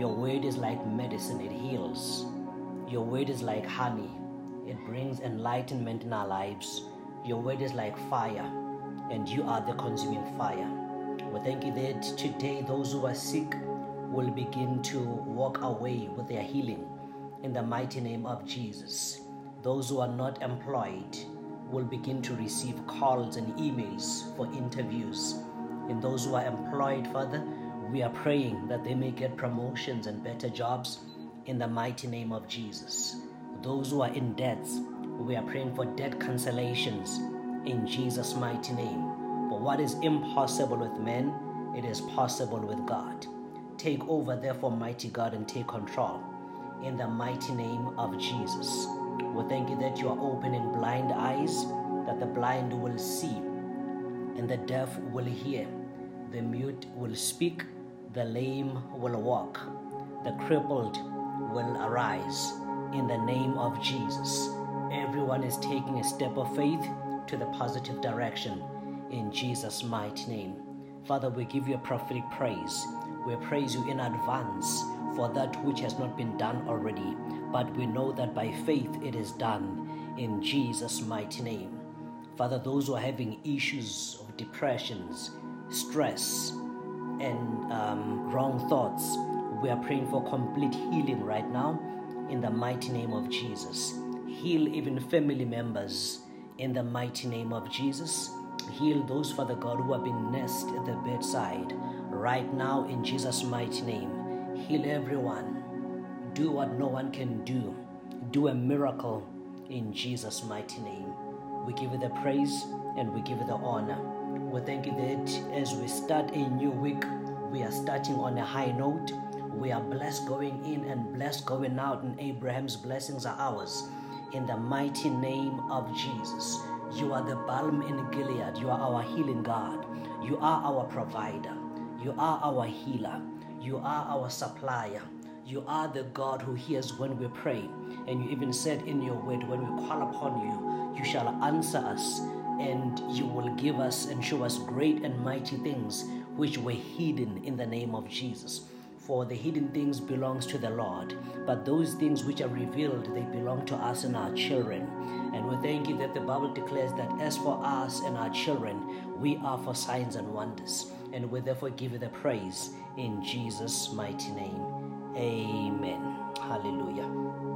Your word is like medicine, it heals. Your word is like honey, it brings enlightenment in our lives. Your word is like fire, and you are the consuming fire. We thank you that today those who are sick will begin to walk away with their healing in the mighty name of Jesus. Those who are not employed will begin to receive calls and emails for interviews. And those who are employed, Father, we are praying that they may get promotions and better jobs in the mighty name of Jesus. Those who are in debts, we are praying for debt cancellations in Jesus' mighty name. For what is impossible with men, it is possible with God. Take over, therefore, mighty God, and take control in the mighty name of Jesus. We thank you that you are opening blind eyes, that the blind will see, and the deaf will hear, the mute will speak, the lame will walk, the crippled will arise in the name of Jesus. Everyone is taking a step of faith to the positive direction in Jesus' mighty name. Father, we give you a prophetic praise. We praise you in advance for that which has not been done already, but we know that by faith it is done in Jesus' mighty name. Father, those who are having issues of depressions, stress, and um, wrong thoughts, we are praying for complete healing right now in the mighty name of Jesus. Heal even family members in the mighty name of Jesus. Heal those, Father God, who have been nursed at the bedside right now in Jesus' mighty name. Heal everyone. Do what no one can do. Do a miracle in Jesus' mighty name. We give you the praise and we give you the honor. We thank you that as we start a new week, we are starting on a high note. We are blessed going in and blessed going out, and Abraham's blessings are ours. In the mighty name of Jesus. You are the balm in Gilead. You are our healing God. You are our provider. You are our healer. You are our supplier. You are the God who hears when we pray. And you even said in your word, when we call upon you, you shall answer us and you will give us and show us great and mighty things which were hidden in the name of Jesus. For the hidden things belongs to the Lord, but those things which are revealed, they belong to us and our children. And we thank you that the Bible declares that as for us and our children, we are for signs and wonders. And we therefore give you the praise in Jesus' mighty name. Amen. Hallelujah.